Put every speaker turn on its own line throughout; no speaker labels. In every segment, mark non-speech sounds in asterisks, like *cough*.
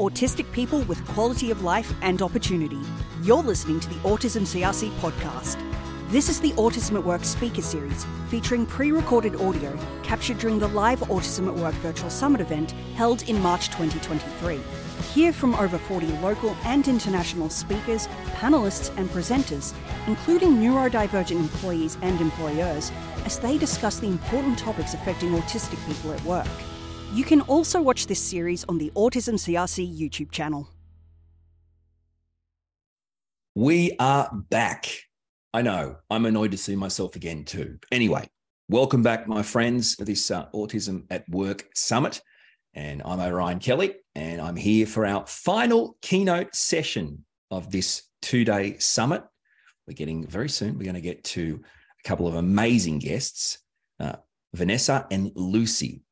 autistic people with quality of life and opportunity. You're listening to the Autism CRC podcast. This is the Autism at Work speaker series featuring pre recorded audio captured during the live Autism at Work virtual summit event held in March 2023. Hear from over 40 local and international speakers, panelists, and presenters, including neurodivergent employees and employers, as they discuss the important topics affecting autistic people at work. You can also watch this series on the Autism CRC YouTube channel.
We are back. I know, I'm annoyed to see myself again too. Anyway, welcome back, my friends, to this uh, Autism at Work Summit. And I'm Orion Kelly, and I'm here for our final keynote session of this two day summit. We're getting very soon, we're going to get to a couple of amazing guests, uh, Vanessa and Lucy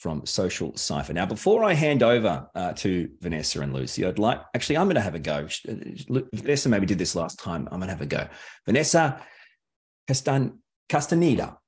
from Social Cipher. Now, before I hand over uh, to Vanessa and Lucy, I'd like actually, I'm going to have a go. Uh, Vanessa maybe did this last time. I'm going to have a go. Vanessa Castan- Castaneda,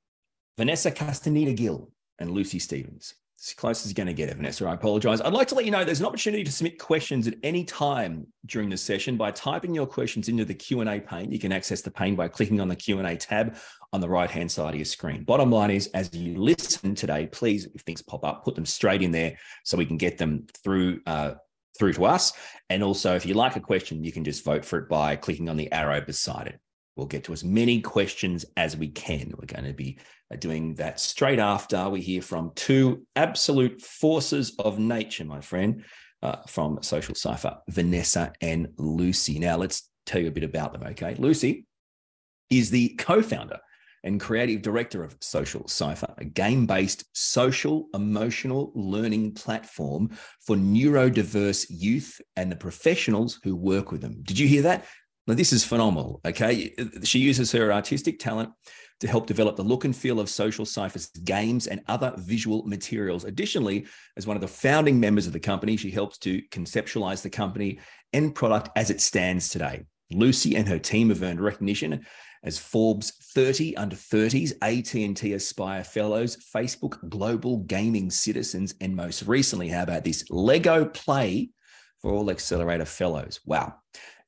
Vanessa Castañeda Gill, and Lucy Stevens. As close as you're going to get Vanessa. I apologize. I'd like to let you know there's an opportunity to submit questions at any time during the session by typing your questions into the Q&A pane. You can access the pane by clicking on the Q&A tab on the right-hand side of your screen. Bottom line is, as you listen today, please, if things pop up, put them straight in there so we can get them through uh, through to us. And also, if you like a question, you can just vote for it by clicking on the arrow beside it. We'll get to as many questions as we can. We're going to be uh, doing that straight after we hear from two absolute forces of nature, my friend, uh, from Social Cipher, Vanessa and Lucy. Now, let's tell you a bit about them, okay? Lucy is the co founder and creative director of Social Cipher, a game based social emotional learning platform for neurodiverse youth and the professionals who work with them. Did you hear that? Now, this is phenomenal. Okay. She uses her artistic talent to help develop the look and feel of Social Cipher's games and other visual materials. Additionally, as one of the founding members of the company, she helps to conceptualize the company and product as it stands today. Lucy and her team have earned recognition as Forbes 30 under 30s, AT&T Aspire Fellows, Facebook Global Gaming Citizens, and most recently, how about this Lego Play for All Accelerator Fellows? Wow.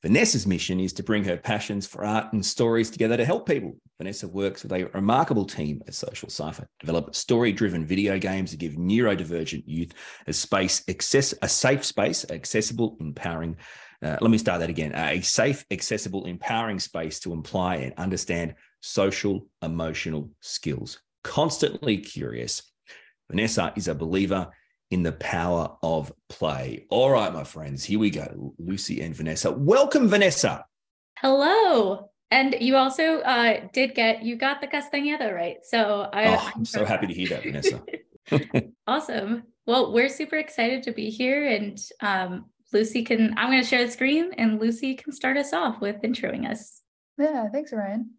Vanessa's mission is to bring her passions for art and stories together to help people. Vanessa works with a remarkable team at Social Cipher, develop story-driven video games to give neurodivergent youth a space, access, a safe space, accessible, empowering. Uh, let me start that again: a safe, accessible, empowering space to imply and understand social, emotional skills. Constantly curious, Vanessa is a believer in the power of play. All right, my friends, here we go. Lucy and Vanessa. Welcome, Vanessa.
Hello. And you also uh, did get, you got the Castañeda right. So I,
oh, I'm so happy to hear that, Vanessa. *laughs* *laughs*
awesome. Well, we're super excited to be here. And um, Lucy can, I'm going to share the screen and Lucy can start us off with introing us.
Yeah, thanks, Orion.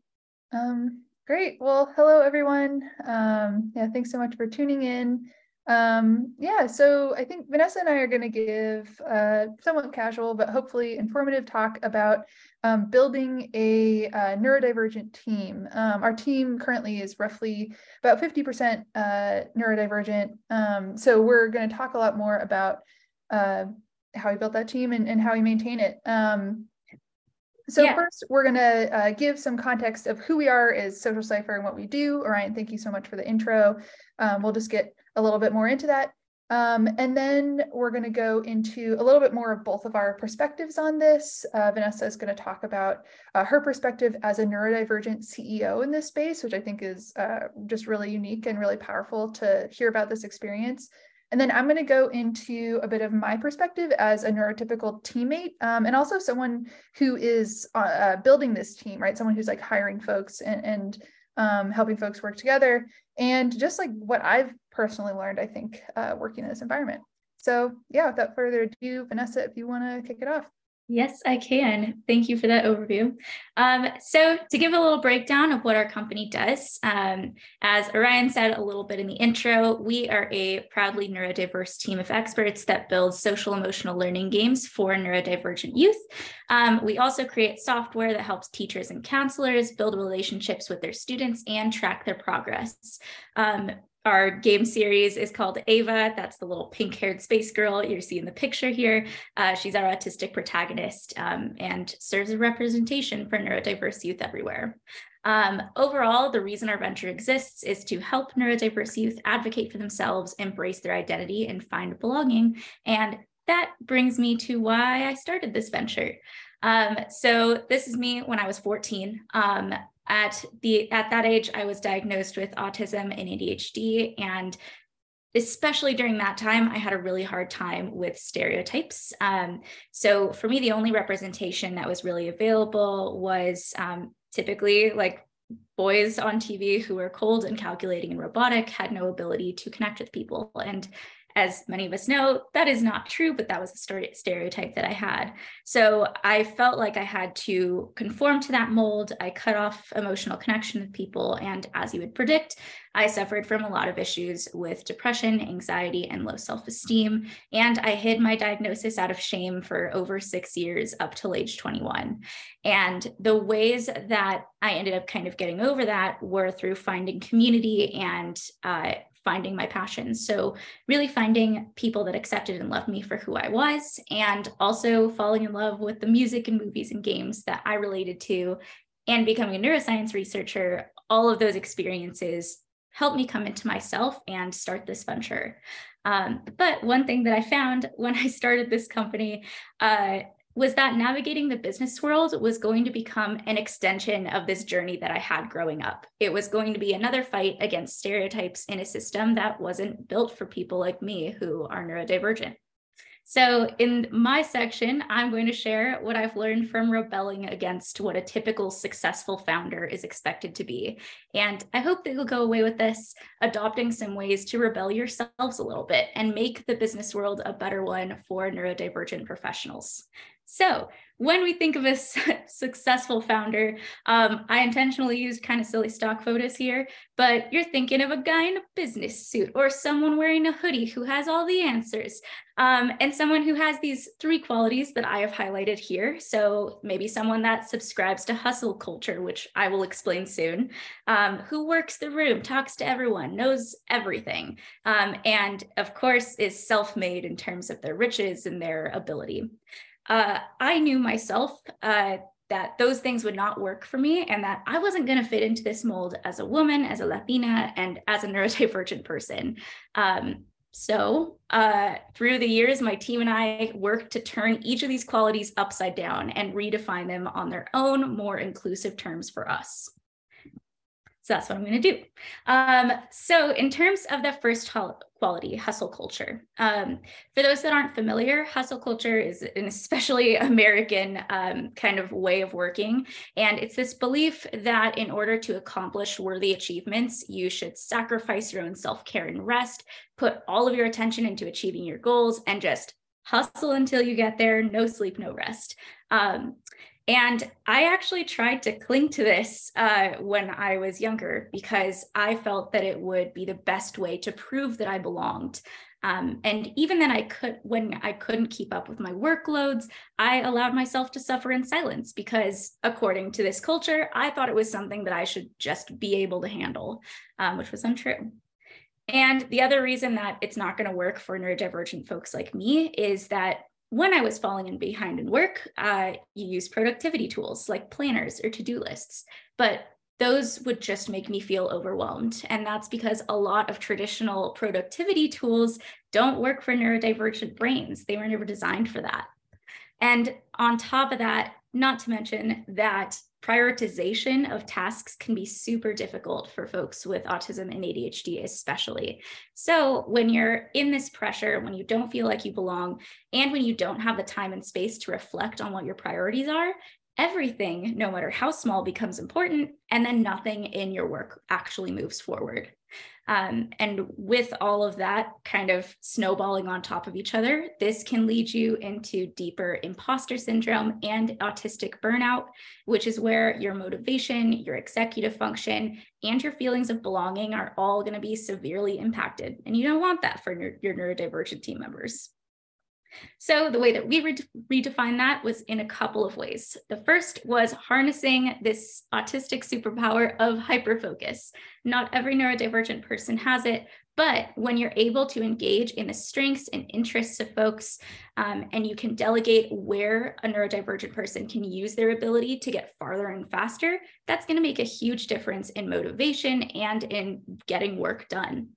Um, great. Well, hello, everyone. Um, yeah, thanks so much for tuning in. Um, yeah, so I think Vanessa and I are going to give a somewhat casual but hopefully informative talk about um, building a uh, neurodivergent team. Um, our team currently is roughly about 50% uh, neurodivergent. Um, so we're going to talk a lot more about uh, how we built that team and, and how we maintain it. Um, so yeah. first, we're going to uh, give some context of who we are as Social Cipher and what we do. Orion, thank you so much for the intro. Um, we'll just get a little bit more into that. Um, and then we're going to go into a little bit more of both of our perspectives on this. Uh, Vanessa is going to talk about uh, her perspective as a neurodivergent CEO in this space, which I think is uh, just really unique and really powerful to hear about this experience. And then I'm going to go into a bit of my perspective as a neurotypical teammate um, and also someone who is uh, uh, building this team, right? Someone who's like hiring folks and, and um, helping folks work together. And just like what I've personally learned, I think, uh, working in this environment. So, yeah, without further ado, Vanessa, if you want to kick it off.
Yes, I can. Thank you for that overview. Um, so, to give a little breakdown of what our company does, um, as Orion said a little bit in the intro, we are a proudly neurodiverse team of experts that builds social emotional learning games for neurodivergent youth. Um, we also create software that helps teachers and counselors build relationships with their students and track their progress. Our game series is called Ava. That's the little pink haired space girl you see in the picture here. Uh, she's our autistic protagonist um, and serves as representation for neurodiverse youth everywhere. Um, overall, the reason our venture exists is to help neurodiverse youth advocate for themselves, embrace their identity, and find belonging. And that brings me to why I started this venture. Um, so this is me when I was 14. Um, at the at that age, I was diagnosed with autism and ADHD, and especially during that time, I had a really hard time with stereotypes. Um, so for me, the only representation that was really available was um, typically like boys on TV who were cold and calculating and robotic, had no ability to connect with people. And as many of us know, that is not true, but that was the stereotype that I had. So I felt like I had to conform to that mold. I cut off emotional connection with people. And as you would predict, I suffered from a lot of issues with depression, anxiety, and low self esteem. And I hid my diagnosis out of shame for over six years up till age 21. And the ways that I ended up kind of getting over that were through finding community and uh, finding my passions. So, really finding people that accepted and loved me for who I was, and also falling in love with the music and movies and games that I related to, and becoming a neuroscience researcher. All of those experiences helped me come into myself and start this venture. Um, but one thing that I found when *laughs* I started this company uh, was that navigating the business world was going to become an extension of this journey that I had growing up. It was going to be another fight against stereotypes in a system that wasn't built for people like me who are neurodivergent. So, in my section, I'm going to share what I've learned from rebelling against what a typical successful founder is expected to be. And I hope that you'll go away with this adopting some ways to rebel yourselves a little bit and make the business world a better one for neurodivergent professionals. So, when we think of a *laughs* successful founder, um, I intentionally used kind of silly stock photos here, but you're thinking of a guy in a business suit or someone wearing a hoodie who has all the answers, um, and someone who has these three qualities that I have highlighted here. So maybe someone that subscribes to hustle culture, which I will explain soon, um, who works the room, talks to everyone, knows everything, um, and of course is self made in terms of their riches and their ability uh, I knew myself uh, that those things would not work for me and that I wasn't going to fit into this mold as a woman, as a Latina, and as a *laughs* neurodivergent person. Um, so, uh, through the years, my team and I worked to turn each of these qualities upside down and redefine them on their own, more inclusive terms for us. So that's what I'm going to do. Um, so in terms of the first quality, hustle culture. Um, for those that aren't familiar, hustle culture is an especially *laughs* American um, kind of way of working. And it's this belief that in order to accomplish worthy achievements, you should sacrifice your own self care and rest, put all of your attention into achieving your goals, and just hustle until you get there, no sleep, no rest. Um, and I actually tried to cling to this uh, when I was younger because I felt that it would be the best way to prove that I belonged. Um, and even then, I could when I couldn't keep up with my workloads, I allowed myself to suffer in silence because, according to this culture, I thought it was something that I should just be able to handle, um, which was untrue. And the other reason that it's not going to work for neurodivergent folks like me is that when I was falling in behind in work, uh, you use productivity tools like planners or to do lists, but those would just make me feel overwhelmed. And that's because a lot of traditional productivity tools don't work for neurodivergent brains. They were never designed for that. And on top of that, not to mention that prioritization of tasks can be super difficult for folks with autism and ADHD, especially. So, when you're in this pressure, when you don't feel like you belong, and when you don't have the time and space to reflect on what your priorities are, everything, no matter how small, becomes important, and then nothing in your work actually moves forward. Um, and with all of that kind of snowballing on top of each other, this can lead you into deeper imposter syndrome and autistic burnout, which is where your motivation, your executive function, and your feelings of belonging are all going to be severely impacted. And you don't want that for your, your neurodivergent team members. So the way that we re- redefined that was in a couple of ways. The first was harnessing this autistic superpower of hyperfocus. Not every neurodivergent person has it, but when you're able to engage in the strengths and interests of folks, um, and you can delegate where a neurodivergent person can use their ability to get farther and faster, that's going to make a huge difference in motivation and in getting work done.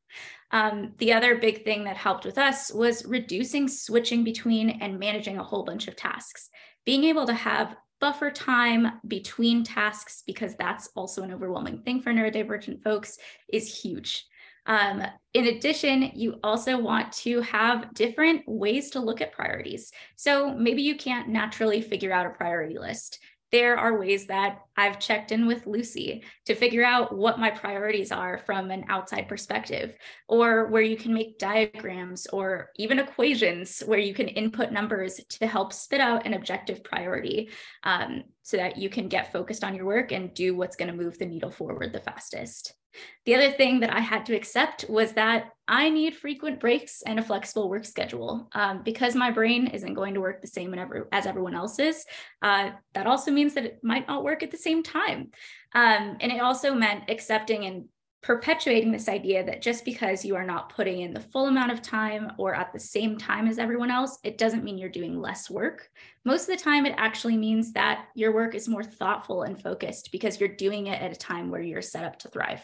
Um, the other big thing that helped with us was reducing switching between and managing a whole bunch of tasks. Being able to have buffer time between tasks, because that's also an overwhelming thing for neurodivergent folks, is huge. Um, in addition, you also want to have different ways to look at priorities. So maybe you can't naturally figure out a priority list there are ways that I've checked in with Lucy to figure out what my priorities are from an outside perspective, or where you can make diagrams or even equations where you can input numbers to help spit out an objective priority um, so that you can get focused on your work and do what's going to move the needle forward the fastest. The other thing that I had to accept was that I need frequent breaks and a flexible work schedule. Um, because my brain isn't going to work the same as everyone else's, uh, that also means that it might not work at the same time. Um, and it also meant accepting and perpetuating this idea that just because you are not putting in the full amount of time or at the same time as everyone else, it doesn't mean you're doing less work. Most of the time, it actually means that your work is more thoughtful and focused because you're doing it at a time where you're set up to thrive.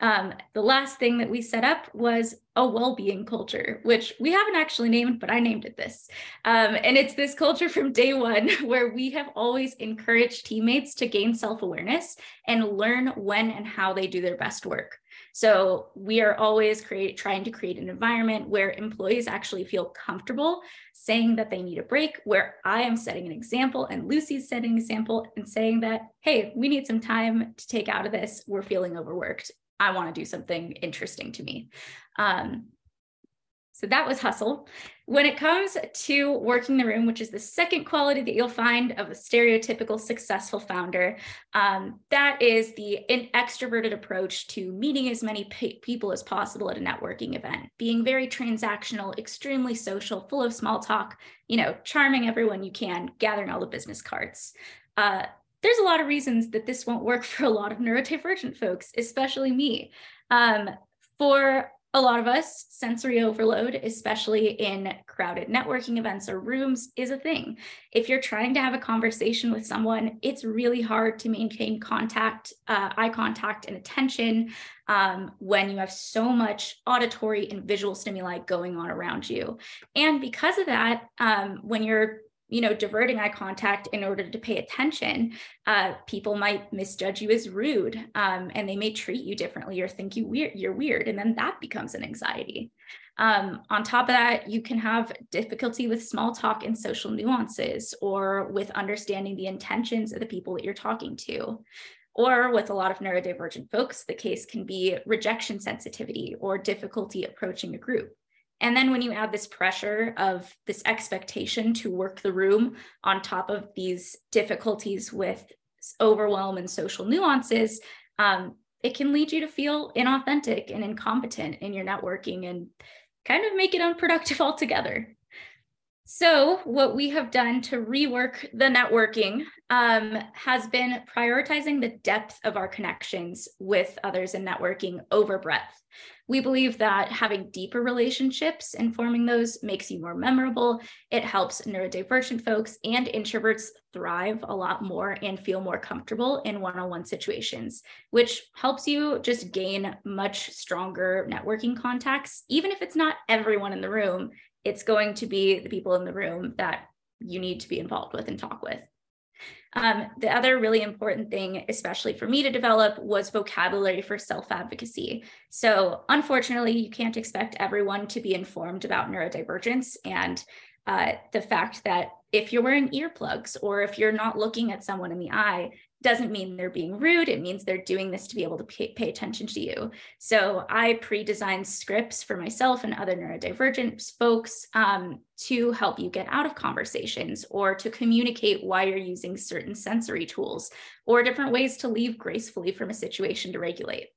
Um, the last thing that we set up was a well-being culture, which we haven't actually named, but I named it this. Um, and it's this culture from day one *laughs* where we have always encouraged teammates to gain self-awareness and learn when and how they do their best work. So we are always create, trying to create an environment where employees actually feel comfortable saying that they need a break, where I am setting an example and Lucy's setting an example and saying that, hey, we need some time to take out of this. We're feeling overworked. I want to do something interesting to me. Um, so that was hustle. When it comes to working the room, which is the second quality that you'll find of a stereotypical successful founder, um, that is the extroverted approach to meeting as many people as possible at a networking event, being very transactional, extremely social, full of small talk, you know, charming everyone you can, gathering all the business cards. Uh, there's a lot of reasons that this won't work *laughs* for a lot of neurodivergent folks, especially me. Um, for a lot of us, sensory overload, especially in crowded networking events or rooms, is a thing. If you're trying to have a conversation with someone, it's really hard to maintain contact, uh, eye contact, and attention um, when you have so much auditory and visual stimuli going on around you. And because of that, um, when you're you know, diverting eye contact in order to pay attention, uh, people might misjudge you as rude, um, and they may treat you differently or think you weird, you're weird, and then that becomes an anxiety. Um, on top of that, you can have difficulty with small talk and social nuances, or with understanding the intentions of the people that you're talking to. Or with a lot of neurodivergent folks, the case can be rejection sensitivity or difficulty approaching a group. And then when you add this pressure of this expectation to work the room on top of these difficulties with overwhelm and social nuances, um, it can lead you to feel inauthentic and incompetent in your networking and kind of make it unproductive *laughs* altogether. So, what we have done to rework the networking um, has been prioritizing the depth of our connections with others in networking over breadth. We believe that having deeper relationships and forming those makes you more memorable. It helps neurodivergent folks and introverts thrive a lot more and feel more comfortable in one on one situations, which helps you just gain much stronger networking contacts. Even if it's not everyone in the room, it's going to be the people in the room that you need to be involved with and talk with. Um, the other really important thing, especially for me to develop, was vocabulary for self advocacy. So, unfortunately, you can't expect everyone to be informed about neurodivergence and uh, the fact that if you're wearing earplugs or if you're not looking at someone in the eye, doesn't mean they're being rude. It means they're doing this to be able to pay, pay attention to you. So I pre-designed scripts for myself and other neurodivergent folks um, to help you get out of conversations or to communicate why you're using certain sensory tools or different ways to leave gracefully from a situation to regulate.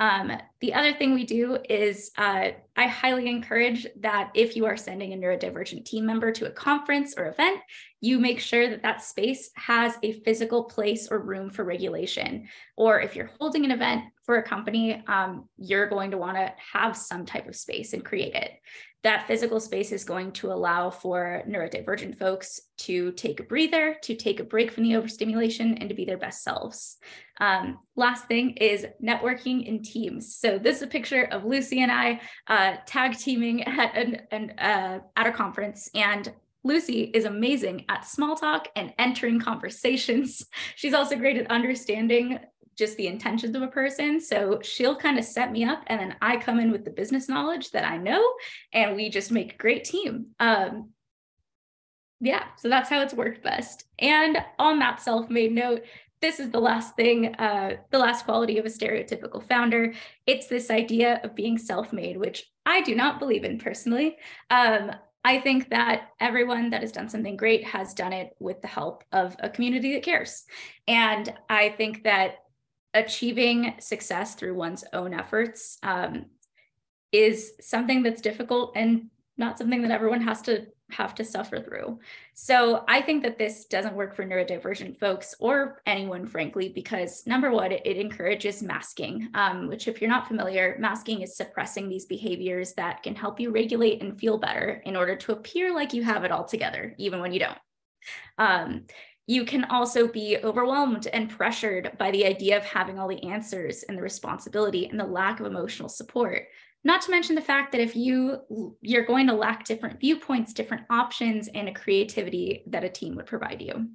Um, the other thing we do is uh, I highly encourage that if you are sending a neurodivergent team member to a conference or event, you make sure that that space has a physical place or room for regulation. Or if you're holding an event for a company, um, you're going to want to have some type of space and create it that physical space is going to allow for neurodivergent folks to take a breather, to take a break from the overstimulation, and to be their best selves. Um, last thing is networking in teams. So this is a picture of Lucy and I uh, tag teaming *laughs* at an, an uh, at a conference, and Lucy is amazing at small talk and entering conversations. *laughs* She's also great at understanding just the intentions of a person. So she'll kind of set me up, and then I come in with the business knowledge that I know, and we just make a great team. Um, yeah, so that's how it's worked best. And on that self made note, this is the last thing, uh, the last quality of a stereotypical founder. It's this idea of being self made, which I do not believe in personally. Um, I think that everyone that has done something great has done it with the help of a community that cares. And I think that achieving success through one's own efforts um, is something that's difficult and not something that everyone has to have to suffer through. So I think that this doesn't work for neurodivergent folks or anyone, frankly, because number one, it, it encourages masking, um, which, if you're not familiar, masking is suppressing these behaviors that can help you regulate and feel better in order to appear like you have it all together, even when you don't. Um, you can also be overwhelmed and pressured by the idea of having all the answers and the responsibility and the lack of emotional support not to mention the fact that if you you're going to lack different viewpoints different options and a creativity that a team would provide you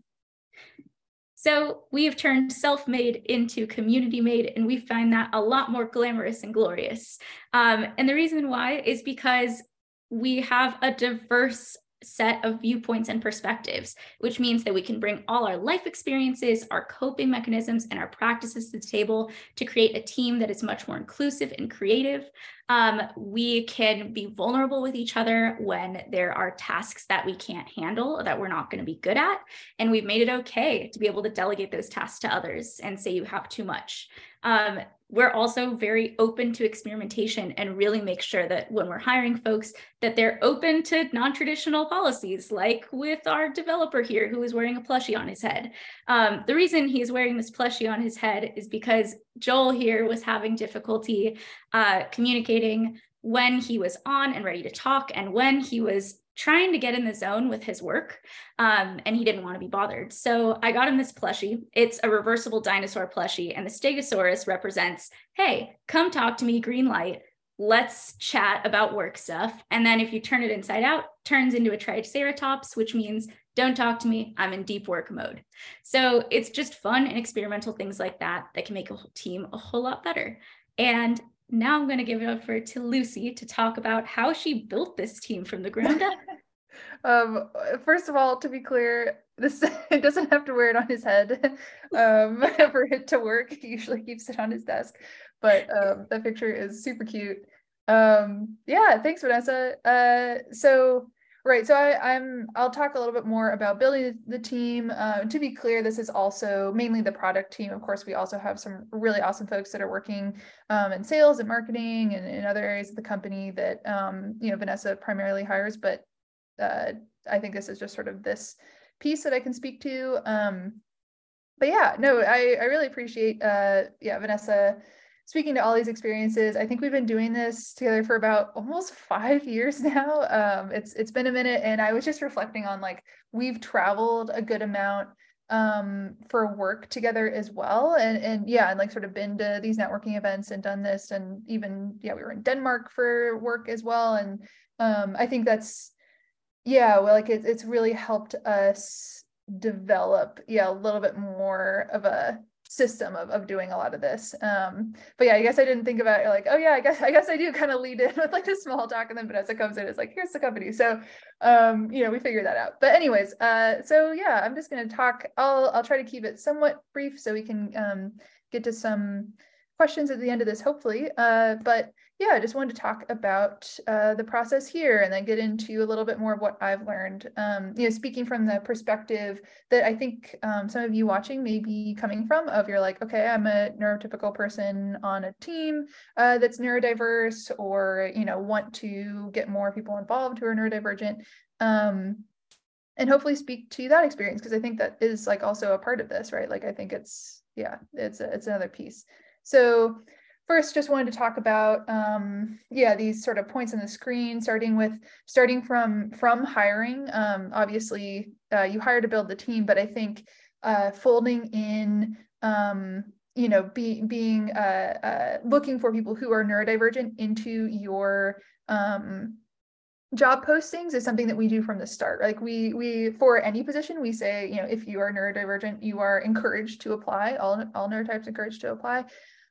so we have turned self-made into community-made, and we find that a lot more glamorous and glorious. Um, and the reason why is because we have a diverse set of viewpoints and perspectives, which means that we can bring all our life experiences, our coping mechanisms, and our practices to the table to create a team that is much more inclusive and creative. Um, we can be vulnerable with each other when there are tasks that we can't handle, that we're not going to be good at. And we've made it okay to be able to delegate those tasks to others and say you have too much. Um, we're also very open to experimentation and really make sure that when we're hiring folks that they're open to non-traditional policies like with our developer here who is wearing a plushie on his head. Um, the reason he's wearing this plushie on his head is because joel here was having difficulty uh, communicating when he was on and ready to talk and when he was trying to get in the zone with his work um, and he didn't want to be bothered. So I got him this plushie. It's a reversible dinosaur plushie, and the Stegosaurus represents hey, come talk to me, green light. Let's chat about work stuff. And then if you turn it inside out, turns into a Triceratops, which means don't talk to me. I'm in deep work mode. So it's just fun and experimental things like that that can make a team a whole lot better. And now I'm going to give it over to Lucy to talk about how she built this team from the ground up. *laughs*
um, first of all, to be clear, this *laughs* doesn't have to wear it on his head *laughs* um, for it to work. He usually keeps it on his desk, but um, the picture is super cute. Um, yeah, thanks, Vanessa. Uh, so Right. So I, am I'll talk a little bit more about building the team. Uh, to be clear, this is also mainly the product team. Of course, we also have some really awesome folks that are working um, in sales and marketing and in other areas of the company that um, you know Vanessa primarily hires. But uh, I think this is just sort of this piece that I can speak to. Um, but yeah, no, I I really appreciate uh, yeah Vanessa speaking to all these experiences. I think we've been doing this together for about almost five years *laughs* now. Um, it's it's been a minute, and I was just reflecting on like we've traveled a good amount um for work together as well and and yeah and like sort of been to these networking events and done this and even yeah we were in denmark for work as well and um i think that's yeah well like it, it's really helped us develop yeah a little bit more of a system of, of doing a lot of this. Um but yeah i guess i didn't think about it like oh yeah i guess i guess i do kind of lead in *laughs* with like a small talk and then vanessa comes in it's like here's the company. So um you know we figured that out. But anyways uh so yeah i'm just going to talk i'll i'll try to keep it somewhat brief so we can um get to some questions at the end of this hopefully. Uh but yeah, I just wanted to talk about uh, the process here and then get into a little bit more of what I've learned. Um, you know, speaking from the perspective that I think um, some of you watching may be coming from of you're like, okay, I'm a neurotypical person on a team uh, that's neurodiverse or, you know, want to get more people involved who are neurodivergent. Um, and hopefully speak to that experience because I think that is like also a part of this, right? Like I think it's yeah, it's a, it's another piece. So first just wanted to talk about um, yeah these sort of points on the screen starting with starting from from hiring. Um, obviously uh, you hire to build the team but i think uh, folding in um, you know be, being uh, uh looking for people who are neurodivergent into your um, job postings is something that we do from the start. Like we we for any position we say you know if you are neurodivergent you are encouraged to apply. All all neurotypes encouraged to apply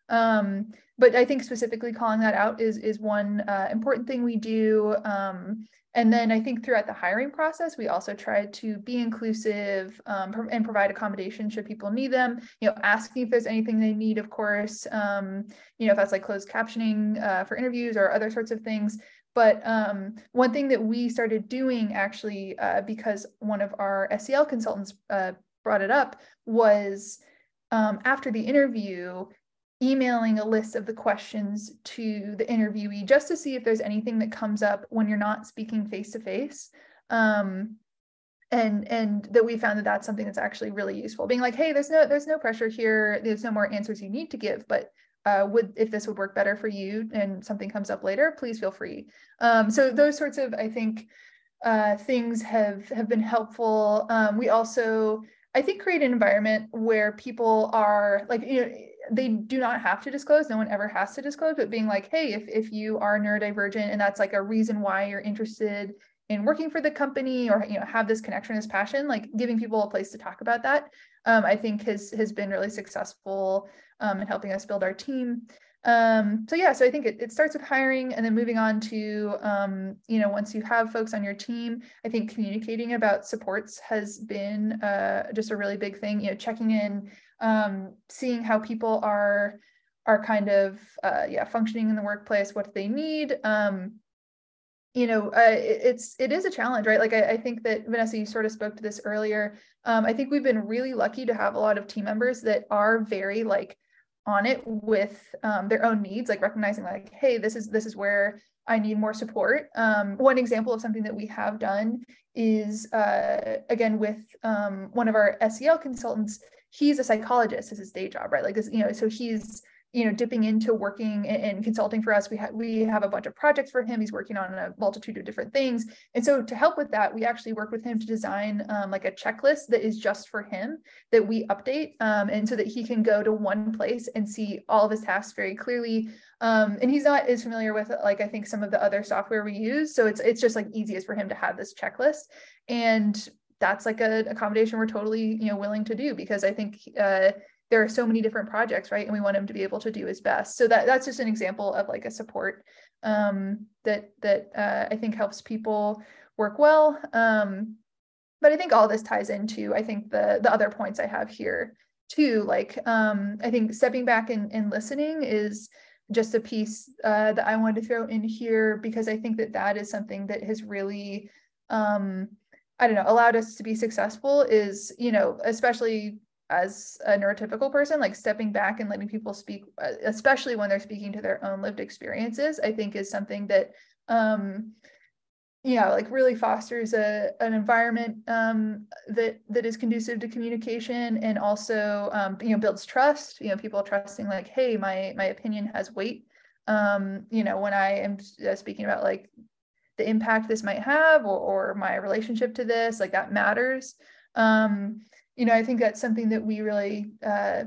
um, but I think specifically calling that out is is one uh, important thing we do. Um, and then I think throughout the hiring process, we also try to be inclusive um, and provide accommodation should people need them. You know, asking if there's anything they need, of course. Um, you know, if that's like closed captioning uh, for interviews or other sorts of things. But um, one thing that we started doing actually, uh, because one of our SEL consultants uh, brought it up, was um, after the interview, emailing a list of the questions to the interviewee just to see if there's anything that comes up when you're not speaking face to face and and that we found that that's something that's actually really useful. Being like hey there's no there's no pressure here. There's no more answers you need to give but uh, would if this would work better for you and something comes up later please feel free. Um, so those sorts of i think uh, things have have been helpful. Um, we also i think create an environment where people are like you know they do not have to disclose no one ever has to disclose but being like hey if, if you are neurodivergent and that's like a reason why you're interested in working for the company or you know have this connection this passion like giving people a place to talk about that um, i think has has been really successful um, in helping us build our team. Um, so yeah so i think it, it starts with hiring and then moving on to um, you know once you have folks on your team i think communicating about supports has been uh, just a really big thing you know checking in um, seeing how people are are kind of uh, yeah functioning in the workplace what they need um, you know uh, it, it's it is a challenge right? Like I, I, think that vanessa you sort of spoke to this earlier. Um, i think we've been really lucky to have a lot of team members that are very like on it with um, their own needs like recognizing like hey this is this is where i need more support. Um, one example of something that we have done is uh, again with um, one of our sel consultants he's a psychologist as his day job, right? Like this, you know, so he's you know dipping into working and, consulting for us. We have we have a bunch of projects for him. He's working on a multitude of different things. And so to help with that we actually work with him to design um, like a checklist that is just for him that we update um, and so that he can go to one place and see all of his tasks very clearly. Um, and he's not as familiar with like i think some of the other software we use. So it's it's just like easiest for him to have this checklist. And that's like a accommodation we're totally you know willing to do because I think uh, there are so many different projects, right? And we want him to be able to do his best. So that that's just an example of like a support um, that that uh, I think helps people work well. Um, but I think all this ties into I think the the other points I have here too. Like um, I think stepping back and, and listening is just a piece uh, that I wanted to throw in here because I think that that is something that has really um, I don't know, allowed us to be successful is, you know, especially as a neurotypical person, like stepping back and letting people speak, uh, especially when they're speaking to their own lived experiences, I think is something that, um, yeah, like really fosters a an environment um, that that is conducive to communication and also, um, you know, builds trust. You know, people trusting like, hey, my my opinion has weight. Um, you know, when I am uh, speaking about like the impact this might have or, or my relationship to this like that matters. Um you know i think that's something that we really uh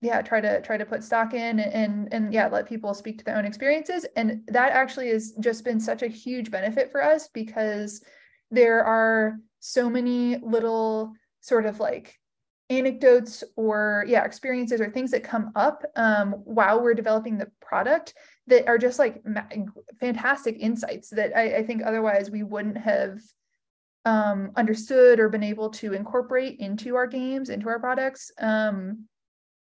yeah try to try to put stock in and, and and yeah let people speak to their own experiences. And that actually has just been such a huge benefit for us because there are so many little sort of like anecdotes or yeah experiences or things that come up um, while we're developing the product that are just like fantastic insights that I, I think otherwise we wouldn't have um, understood or been able to incorporate into our games, into our products. Um,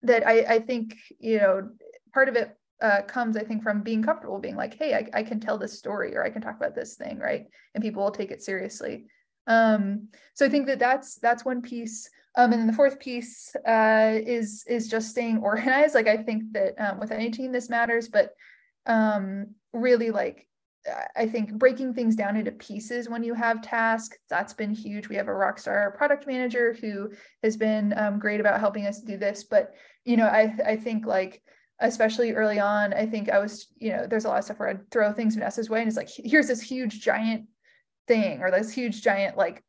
that I, I think, you know, part of it uh, comes, I think, from being comfortable, being like, hey, I, I can tell this story or I can talk about this thing, right? And people will take it seriously. Um, so I think that that's that's one piece. Um, and then the fourth piece uh, is is just staying organized. Like I think that um, with any team this matters, but um, really like I think breaking things down into pieces when you have tasks, that's been huge. We have a rock star product manager who has been um, great about helping us do this. But, you know, I, I think like, especially early on, I think I was, you know, there's a lot of stuff where I'd throw things Vanessa's way and it's like, here's this huge giant thing or this huge giant like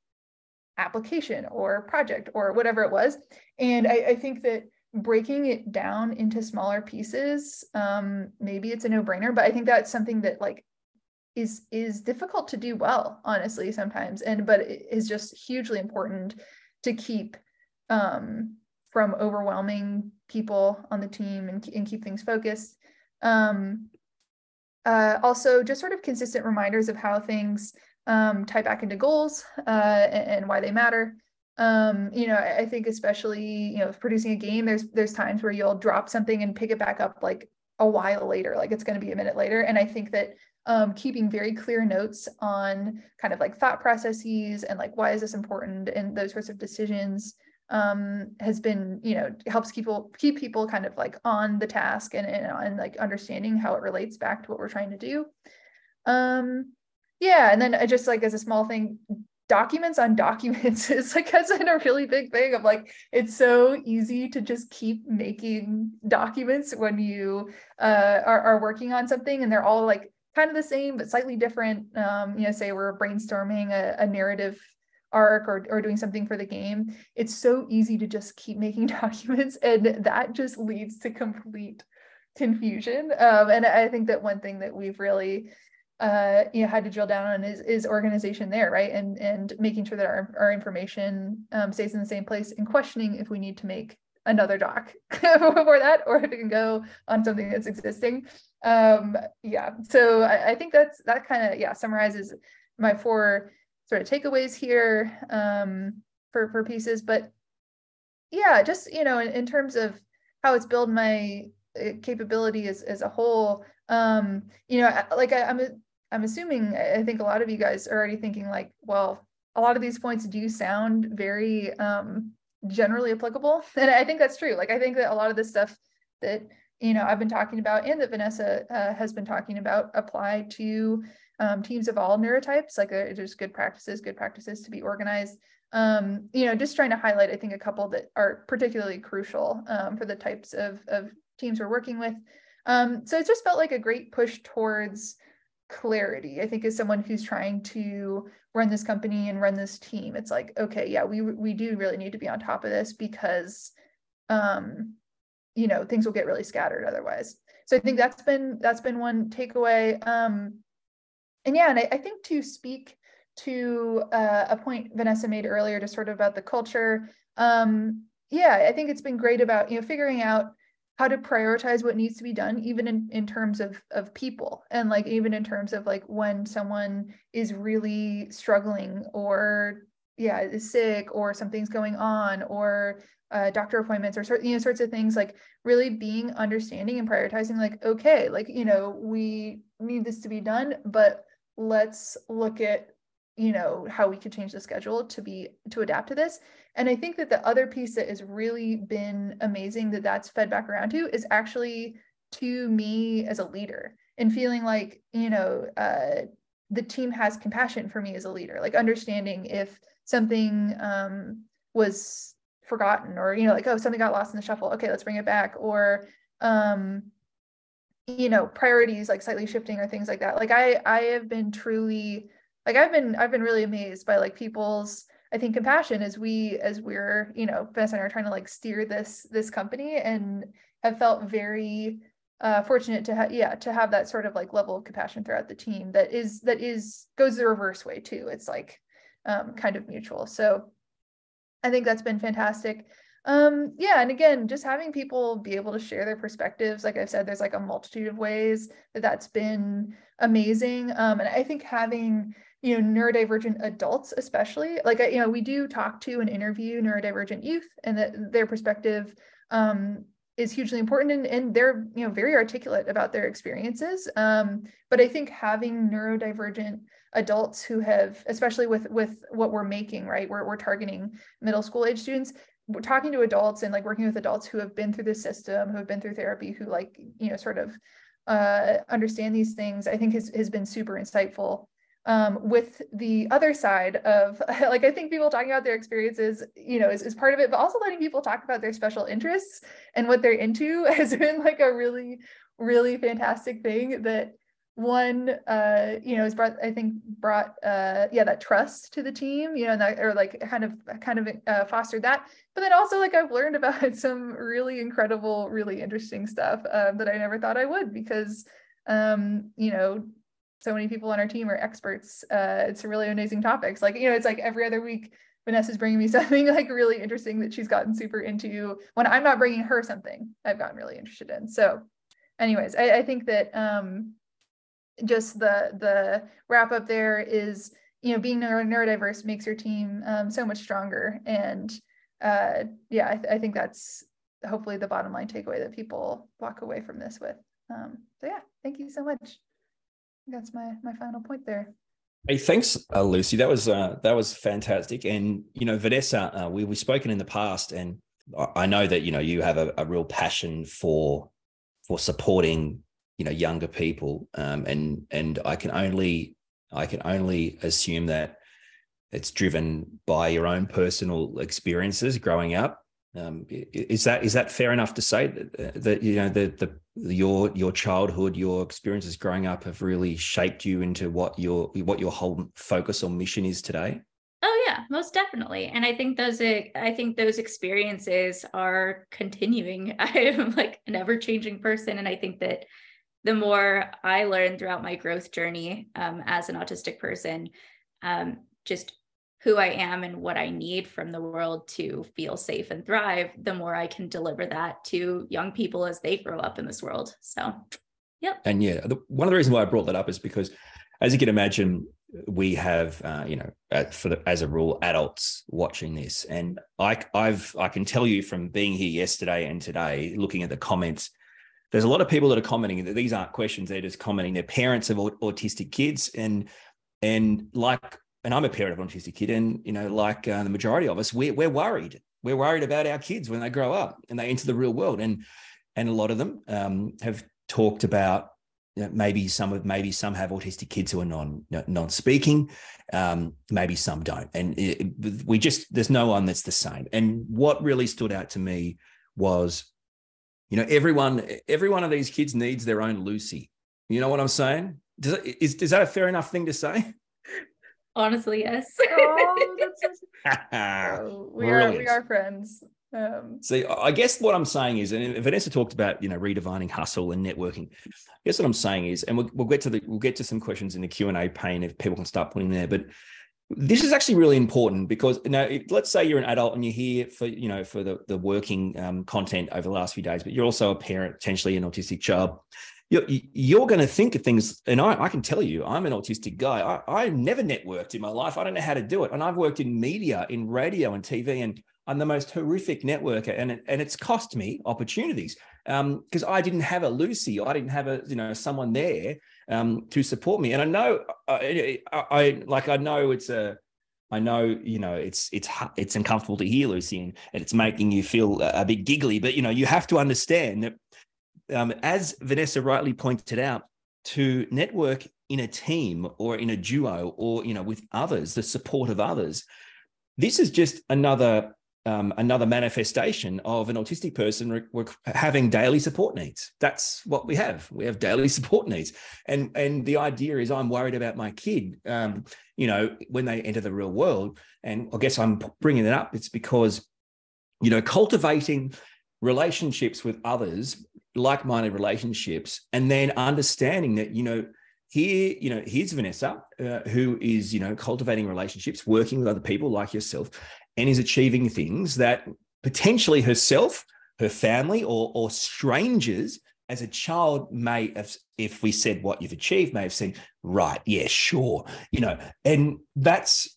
application or project or whatever it was. And I, I think that breaking it down into smaller pieces, um, maybe it's a no brainer, but I think that's something that like is is difficult to do well honestly sometimes and but it is just hugely important to keep um, from overwhelming people on the team and, and keep things focused um, uh, also just sort of consistent reminders of how things um, tie back into goals uh, and, and, why they matter. Um, you know I, I think especially you know producing a game there's there's times where you'll drop something and pick it back up like a while later like it's going to be a minute later. And i think that um, keeping very clear notes on kind of like thought processes and like why is this important and those sorts of decisions um, has been you know helps people keep people kind of like on the task and, and, like understanding how it relates back to what we're trying to do. Um yeah and then I just like as a small thing documents on *laughs* documents is like has been a really big thing. Of like it's so easy to just keep making documents when you uh, are, are working on something and they're all like kind of the same but slightly different. Um, you know say we're brainstorming a, a narrative arc or, or doing something for the game. It's so easy to just keep making *laughs* documents and that just leads to complete confusion. Um, and i think that one thing that we've really uh, you know had to drill down on is, is organization there right? And and making sure that our, our information um, stays in the same place and questioning if we need to make another doc *laughs* for that or if it can go on something that's existing. Um yeah so i, I think that's that kind of yeah summarizes my four sort of takeaways here um for for pieces. But yeah just you know in, in terms of how it's built my uh, capability as, as a whole um you know like I, i'm i'm assuming i think a lot of you guys are already thinking like well a lot of these points do sound very um generally applicable *laughs* and i think that's true like i think that a lot of this stuff that you know I've been talking about and that Vanessa uh, has been talking about apply to um, teams of all neurotypes. Like there's good practices, good practices to be organized. Um, you know, just trying to highlight I think a couple that are particularly crucial um, for the types of of teams we're working with. Um, so it just felt like a great push towards clarity. I think as someone who's trying to run this company and run this team, it's like okay, yeah, we we do really need to be on top of this because um you know things will get really scattered otherwise so i think that's been that's been one takeaway um and yeah and i, I think to speak to uh, a point vanessa made earlier just sort of about the culture um yeah i think it's been great about you know figuring out how to prioritize what needs to be done even in, in terms of of people. And like even in terms of like when someone is really struggling or yeah is sick or something's going on or uh, doctor appointments or sort you know sorts of things like really being understanding and prioritizing like okay like you know we need this to be done but let's look at you know how we could change the schedule to be to adapt to this. And i think that the other piece that has really been amazing that that's fed back around to is actually to me as a leader and feeling like you know uh, the team has compassion for me as a leader like understanding if something um, was forgotten or you know like oh something got lost in the shuffle. Okay let's bring it back. Or um you know priorities like slightly shifting or things like that. Like i i have been truly like i've been i've been really amazed by like people's i think compassion as we as we're you know Vanessa and I are trying to like steer this this company and have felt very uh fortunate to have yeah to have that sort of like level of compassion throughout the team that is that is goes the reverse way too it's like um kind of mutual so I think that's been fantastic. Um, yeah, and again, just having people be able to share their perspectives. Like I've said, there's like a multitude of ways that that's been amazing. Um, and I think having you know neurodivergent adults, especially like you know we do talk to and interview neurodivergent youth and that their perspective um, is hugely important and, and they're you know very articulate about their experiences um, but i think having neurodivergent adults who have especially with with what we're making right we're, we're targeting middle school age students we're talking to adults and like working with adults who have been through the system who have been through therapy who like you know sort of uh, understand these things i think has, has been super insightful um, with the other side of *laughs* like i think people talking about their experiences you know is, is part of it but also letting people talk about their special interests and what they're into *laughs* has been like a really really fantastic thing that one uh you know has brought i think brought uh yeah that trust to the team you know that, or like kind of kind of uh, fostered that. But then also like i've learned about *laughs* some really incredible really interesting stuff um, that i never thought i would because um you know so many people on our team are experts. Uh, it's really amazing topics. Like, you know, it's like every other week, Vanessa's bringing me *laughs* something like really interesting that she's gotten super into when I'm not bringing her something I've gotten really interested in. So anyways, I, I think that um, just the, the wrap up there is, you know, being neurodiverse makes your team um, so much stronger. And uh, yeah, I, th- I, think that's hopefully the bottom line takeaway that people walk away from this with. Um, so yeah, thank you so much that's my my final point there.
Hey, thanks, uh, Lucy. That was uh, that was fantastic. And you know, Vanessa, uh, we we've spoken in the past, and I know that you know you have a, a real passion for for supporting you know younger people, um, and and I can only I can only assume that it's driven by your own personal experiences growing up. Um, is that is that fair enough to say that, that you know the, the your your childhood, your experiences growing up have really shaped you into what your what your whole focus or mission is today?
Oh yeah, most definitely. And I think those I think those experiences are continuing. *laughs* I am like an ever changing person, and I think that the more I learn throughout my growth journey um, as an autistic person, um, just who I am and what I need from the world to feel safe and thrive, the more I can deliver that to young people as they grow up in this world. So, yep.
And yeah, the, one of the reasons why I brought that up is because, as you can imagine, we have, uh, you know, for the, as a rule, adults watching this, and I, I've, I can tell you from being here yesterday and today, looking at the comments, there's a lot of people that are commenting that these aren't questions; they're just commenting. They're parents of autistic kids, and and like and I'm a parent of an autistic kid, and you know, like uh, the majority of us, we're we're worried. We're worried about our kids when they grow up and they enter the real world, and and a lot of them um, have talked about you know, maybe some of maybe some have autistic kids who are non non speaking, um, maybe some don't, and it, we just there's no one that's the same. And what really stood out to me was, you know, everyone every one of these kids needs their own Lucy. You know what I'm saying? Does, is, is that a fair enough thing to say?
Honestly, yes.
oh, oh, *laughs* *laughs* we are we are friends. Um,
See, I guess what I'm saying is, and Vanessa talked about you know redefining hustle and networking. I guess what I'm saying is, and we'll, we'll get to the we'll get to some questions in the Q and A pane if people can start putting there. But this is actually really important because now, if, let's say you're an adult and you're here for you know for the the working um, content over the last few days, but you're also a parent, potentially an autistic child you're, you're going to think of things. And I, I, can tell you, I'm an autistic guy. I, I never networked in my life. I don't know how to do it. And I've worked in media, in radio and TV, and I'm the most horrific networker. And, and it's cost me opportunities because um, I didn't have a Lucy. I didn't have a, you know, someone there um, to support me. And I know, I, I, like, I know it's a, I know, you know, it's it's it's uncomfortable to hear, Lucy, and, it's making you feel a bit giggly. But you know, you have to understand that um, as Vanessa rightly pointed out, to network in a team or in a duo or you know with others, the support of others. This is just another um, another manifestation of an autistic person re- having daily support needs. That's what we have. We have daily *laughs* support needs, and and the idea is I'm worried about my kid. Um, you know, when they enter the real world, and I guess I'm bringing it up. It's because you know cultivating relationships with others like-minded relationships and then understanding that you know here you know here's vanessa uh, who is you know cultivating relationships working with other people like yourself and is achieving things that potentially herself her family or or strangers as a child may have if we said what you've achieved may have said right yeah sure you know and that's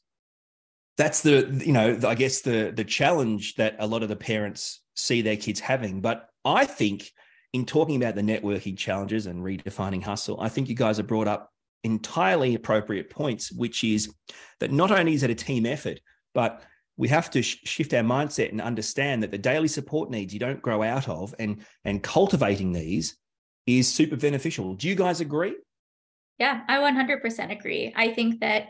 that's the you know i guess the the challenge that a lot of the parents see their kids having but I think in talking about the networking challenges and redefining hustle, I think you guys have brought up entirely appropriate points, which is that not only is it a team effort, but we have to sh- shift our mindset and understand that the daily support needs you don't grow out of and and cultivating these is super beneficial. Do you guys agree?
Yeah, I 100% agree. I think that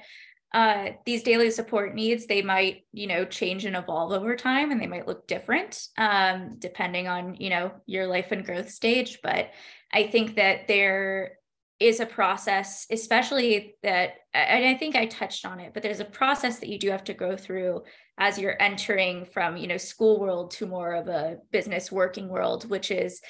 uh, these daily support needs they might you know change and evolve over time and they might look different um, depending on you know your life and growth stage. But i think that there is a process especially that and i think i touched on it but there's a process that you do have to go through as you're entering from you know school world to more of a business working world which is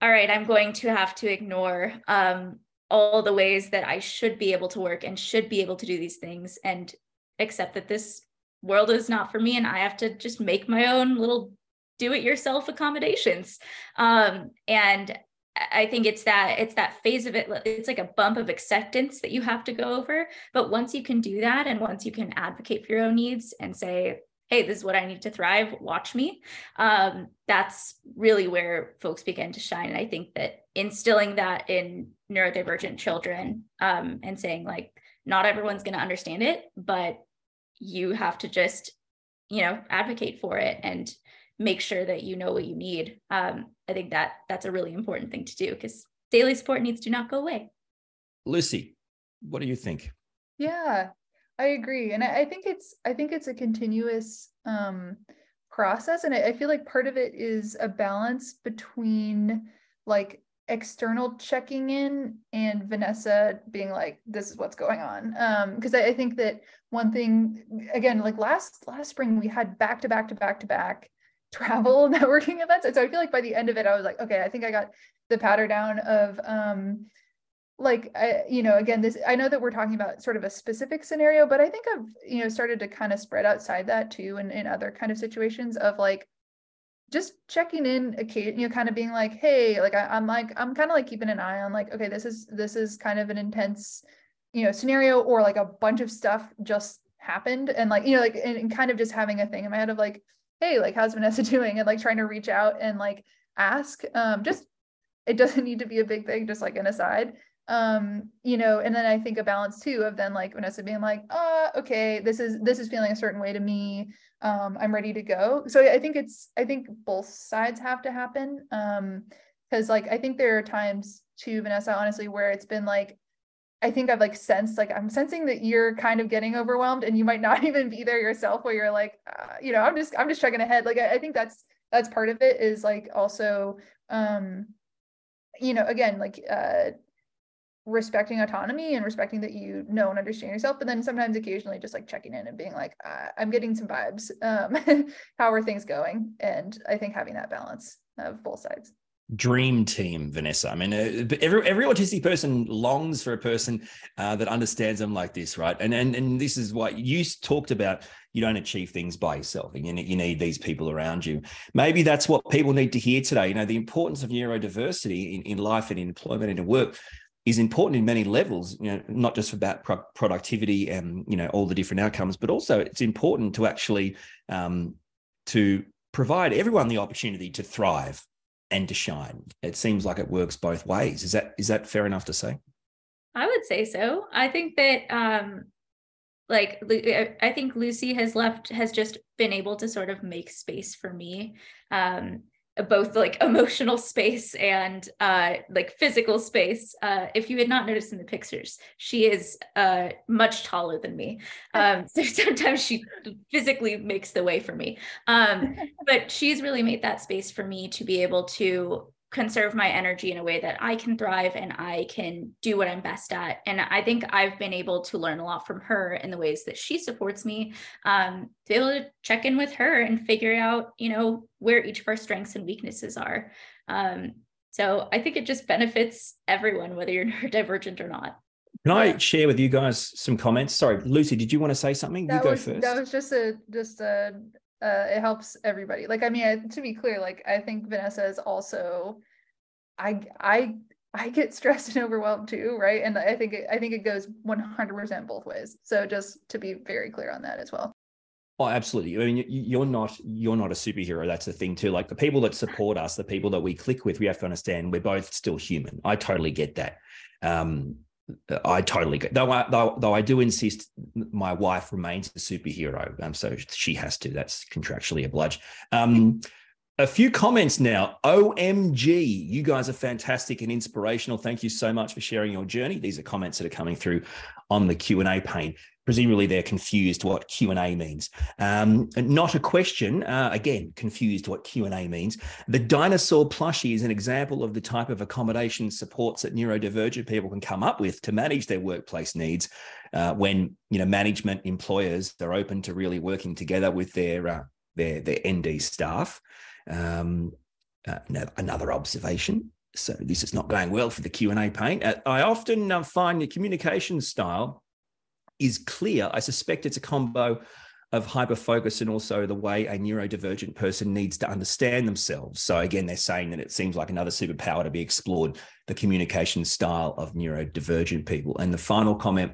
all right i'm going to have to ignore um, all the ways that I should be able to work and should be able to do these things and accept that this world is not for me and I have to just make my own little do it yourself accommodations. Um, and I think it's that it's that phase of it. It's like a bump of acceptance that you have to go over. But once you can do that, and once you can advocate for your own needs and say, "Hey, this is what I need to thrive. Watch me," um, that's really where folks begin to shine. And I think that instilling that in neurodivergent children um, and saying like not everyone's going to understand it but you have to just you know advocate for it and make sure that you know what you need um, i think that that's a really important thing to do because daily support needs to not go away
lucy what do you think
yeah i agree and I, I think it's i think it's a continuous um, process and I, I feel like part of it is a balance between like external checking in and Vanessa being like, this is what's going on. Um, because I, I think that one thing, again, like last last spring, we had back to back to back to back *laughs* travel *laughs* networking events. And so I feel like by the end of it, I was like, okay, I think I got the pattern down of um like I, you know again this i know that we're talking about sort of a specific scenario but i think i've you know started to kind of spread outside that too and in other kind of situations of like just checking in occasion you know kind of being like hey like I, am like i'm kind of like keeping an eye on like okay this is this is kind of an intense you know scenario or like a bunch of stuff just happened and like you know like and, and kind of just having a thing in my head of like hey like how's vanessa *laughs* doing? and like trying to reach out and like ask um just it doesn't need to be a big thing just like an aside um you know and then i think a balance too of then like vanessa being like uh okay this is this is feeling a certain way to me. Um i'm ready to go. So i think it's i think both sides have to happen um because like i think there are times too vanessa honestly where it's been like I think I've like sensed like I'm sensing that you're kind of getting overwhelmed and you might not *laughs* even be there yourself where you're like uh, you know I'm just I'm just checking ahead. Like I, I think that's that's part of it is like also um you know again like uh respecting autonomy and respecting that you know and understand yourself but then sometimes occasionally just like checking in and being like uh, i'm getting some vibes um *laughs* how are things going? And i think having that balance of both sides.
Dream team vanessa. I mean uh, every every autistic person longs for a person uh, that understands them like this right? And and and this is what you talked about you don't achieve things by yourself and you need, you need these people around you. Maybe that's what people need to hear today. You know the importance of neurodiversity in, in life and in employment and in work is important in many levels you know not just about pro- productivity and you know all the different outcomes but also it's important to actually um, to provide everyone the opportunity to thrive and to shine. It seems like it works both ways. Is that is that fair enough to say?
I would say so. I think that um like i think lucy has left has just been able to sort of make space for me. Um both like emotional space and uh like physical space uh if you had not noticed in the pictures she is uh much taller than me. *laughs* Um so *laughs* sometimes she physically makes the way for me. Um *laughs* but she's really made that space for me to be able to conserve my energy in a way that I can thrive and I can do what I'm best at. And I think I've been able to learn a lot from her in the ways that she supports me, um, to be able to check in with her and figure out, you know, where each of our strengths and weaknesses are. Um, so I think it just benefits everyone, whether you're *laughs* neurodivergent or not.
Can I share with you guys some comments? Sorry, Lucy, did you want to say something?
That
you
was,
go first.
That was just a just a uh, it helps everybody. Like, I mean, to be clear, like I think Vanessa is also, I I I get *laughs* stressed and overwhelmed too, right? And I think it, I think it goes 100% both ways. So just to be very clear on that as well.
Oh, absolutely. I mean, you're not you're not a superhero. That's the thing too. Like the people that support us, the people that we click with, we have to understand we're both still human. I totally get that. Um, I totally get though. I, though, though I do insist my wife remains a superhero, um, so she has to. That's contractually obliged. Um, a few comments now. OMG, you guys are fantastic and inspirational. Thank you so much for sharing your journey. These are comments that are coming through on the Q and A pane presumably they're confused what q&a means um, not a question uh, again confused what q&a means the dinosaur plushie is an example of the type of accommodation supports that neurodivergent people can come up with to manage their workplace needs uh, when you know management employers are open to really working together with their uh, their their nd staff um, uh, another observation so this is not going well for the q&a pane uh, i often uh, find the communication style is clear. I suspect it's a combo of hyperfocus and also the way a neurodivergent person needs to understand themselves. So again, they're saying that it seems like another superpower to be explored, the communication style of neurodivergent people. And the final comment,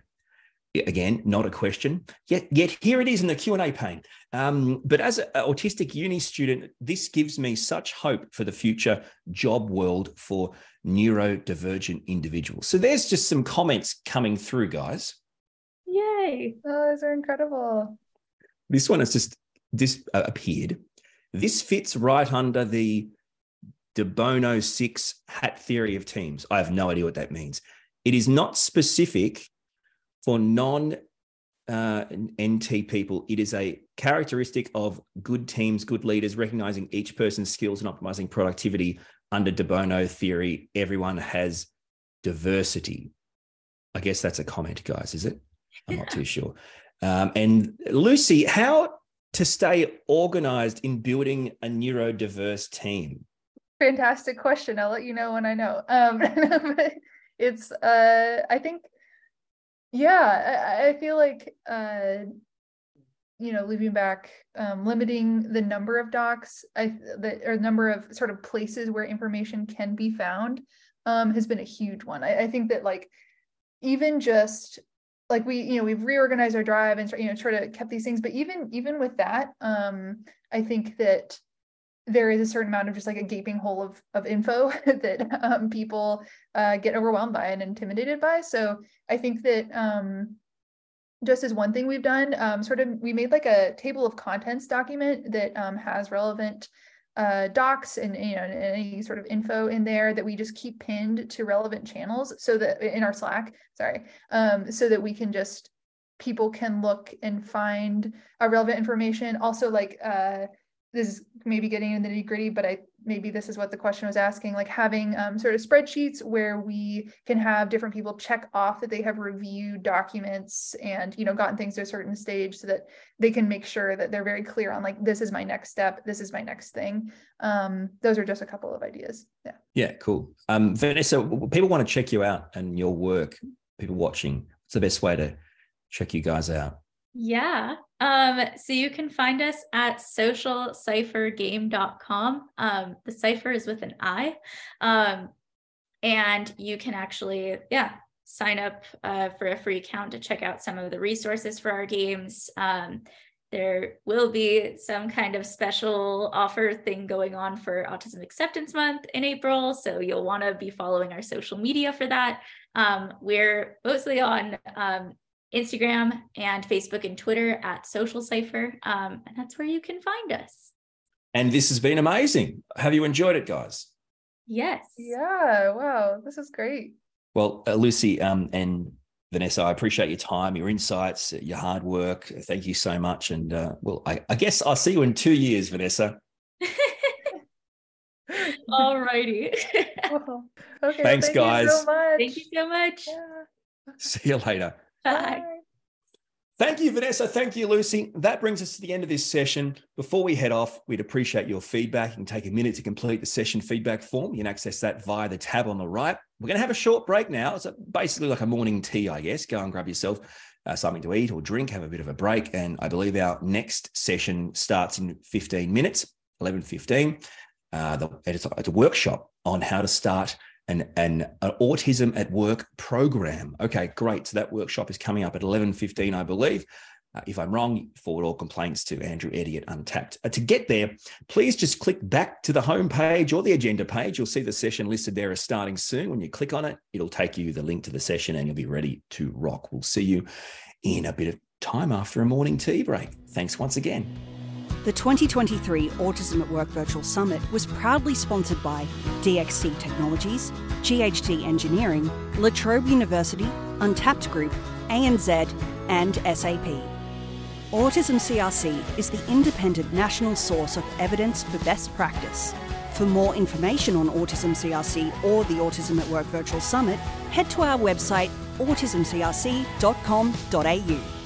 again, not a question, yet, yet here it is in the Q&A pane. Um, but as an autistic uni student, this gives me such hope for the future job world for neurodivergent individuals. So there's just some comments coming through, guys.
Yay.
Oh, those are incredible.
This one has just this uh, appeared. This fits right under the de Bono 6 hat theory of teams. I have no idea what that means. It is not specific for non uh, NT people. It is a characteristic of good teams, good leaders, recognizing each person's skills and optimizing productivity under de Bono theory. Everyone has diversity. I guess that's a comment, guys, is it? I'm not too sure. Um, and Lucy, how to stay organized in building a neurodiverse team?
Fantastic question. I'll let you know when I know. Um, *laughs* it's, uh, I think, yeah, I, I feel like, uh, you know, leaving back, um, limiting the number of docs, I the or number of sort of places where information can be found, um, has been a huge one. I, I think that like even just like we you know we've reorganized our drive and you know try to kept these things but even even with that um i think that there is a certain amount of just like a gaping hole of of info *laughs* that um, people uh, get overwhelmed by and intimidated by. So i think that um just as one thing we've done um, sort of we made like a table of contents document that um, has relevant uh, docs and you know any sort of info in there that we just keep pinned to relevant channels so that in our slack sorry um, so that we can just people can look and find uh, relevant information. Also like uh, this is maybe getting in the nitty gritty, but I maybe this is what the question was asking, like having um, sort of spreadsheets where we can have different people check off that they have reviewed documents and you know gotten things to a certain stage so that they can make sure that they're very clear on like this is my next step, this is my next thing. Um, those are just a couple of ideas. Yeah.
Yeah, cool. Um, Vanessa, people want to check you out and your work. People watching, what's the best way to check you guys out?
Yeah. Um, so you can find us at socialciphergame.com. Um, the cipher is with an I. Um, and you can actually, yeah, sign up uh, for a free account to check out some of the resources for our games. Um, there will be some kind of special offer thing going on for Autism Acceptance Month in April. So you'll want to be following our social media for that. Um, we're mostly on um, Instagram and Facebook and Twitter at Social Cipher. Um, and that's where you can find us.
And this has been amazing. Have you enjoyed it, guys?
Yes.
Yeah. Wow. This is great.
Well, uh, Lucy um, and Vanessa, I appreciate your time, your insights, your hard work. Thank you so much. And uh, well, I, I guess I'll see you in two years, Vanessa. *laughs*
All righty. *laughs*
okay.
Thanks,
thank
guys.
You so
thank you so much.
Yeah. See you later.
Bye.
Thank you, Vanessa. Thank you, Lucy. That brings us to the end of this session. Before we head off, we'd appreciate your feedback. You can take a minute to complete the session feedback form. You can access that via the tab on the right. We're going to have a short break now. It's basically like a morning tea, I guess. Go and grab yourself uh, something to eat or drink, have a bit of a break. And I believe our next session starts in 15 minutes, 11.15. Uh, it's, it's a workshop on how to start an, an, an, autism at work program. Okay, great. So that workshop is coming up at 11.15, I believe. Uh, if I'm wrong, forward all complaints to Andrew Eddy at Untapped. Uh, to get there, please just click back to the home page or the agenda page. You'll see the session listed there as starting soon. When you click on it, it'll take you the link to the session and you'll be ready to rock. We'll see you in a bit of time after a morning tea break. Thanks once again.
The 2023 Autism at Work Virtual Summit was proudly sponsored by DXC Technologies, GHD Engineering, La Trobe University, Untapped Group, ANZ, and SAP. Autism CRC is the independent national source of evidence for best practice. For more information on Autism CRC or the Autism at Work Virtual Summit, head to our website autismcrc.com.au.